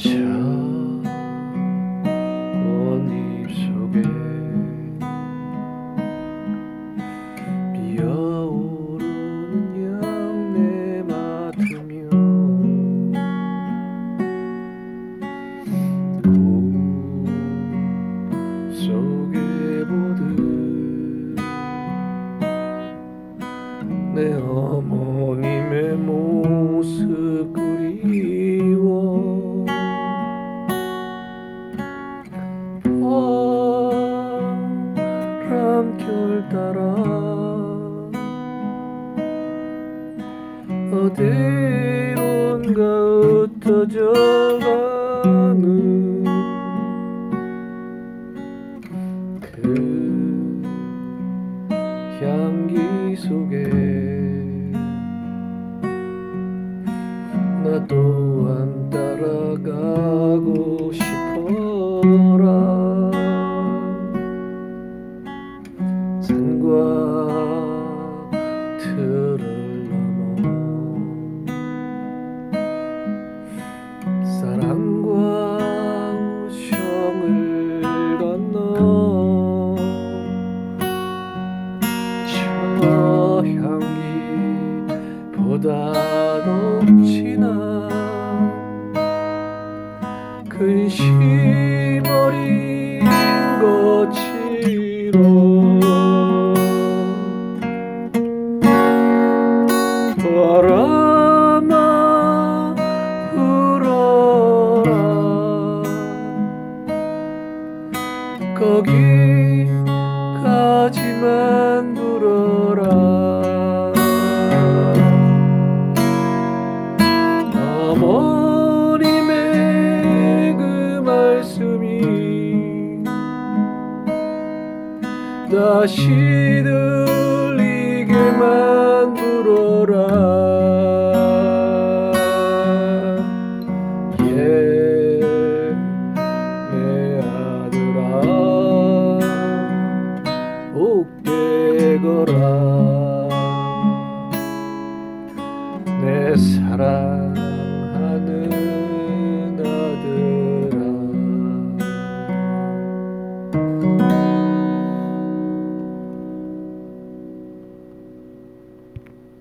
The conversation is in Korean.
꽃잎 속에 피어오르는 향내 맡으며 속에 보듯 내 어머님의 모습 그리 따라. 어디론가 흩어져 가는 그 향기 속에 나 또한 따라가고 싶어 사랑과 우정을 건너 저 향기 보다 더 진한 근심 어린 것 거기까지만 불어라. 어머님의 그 말씀이 다시 들리게만 내 사랑하는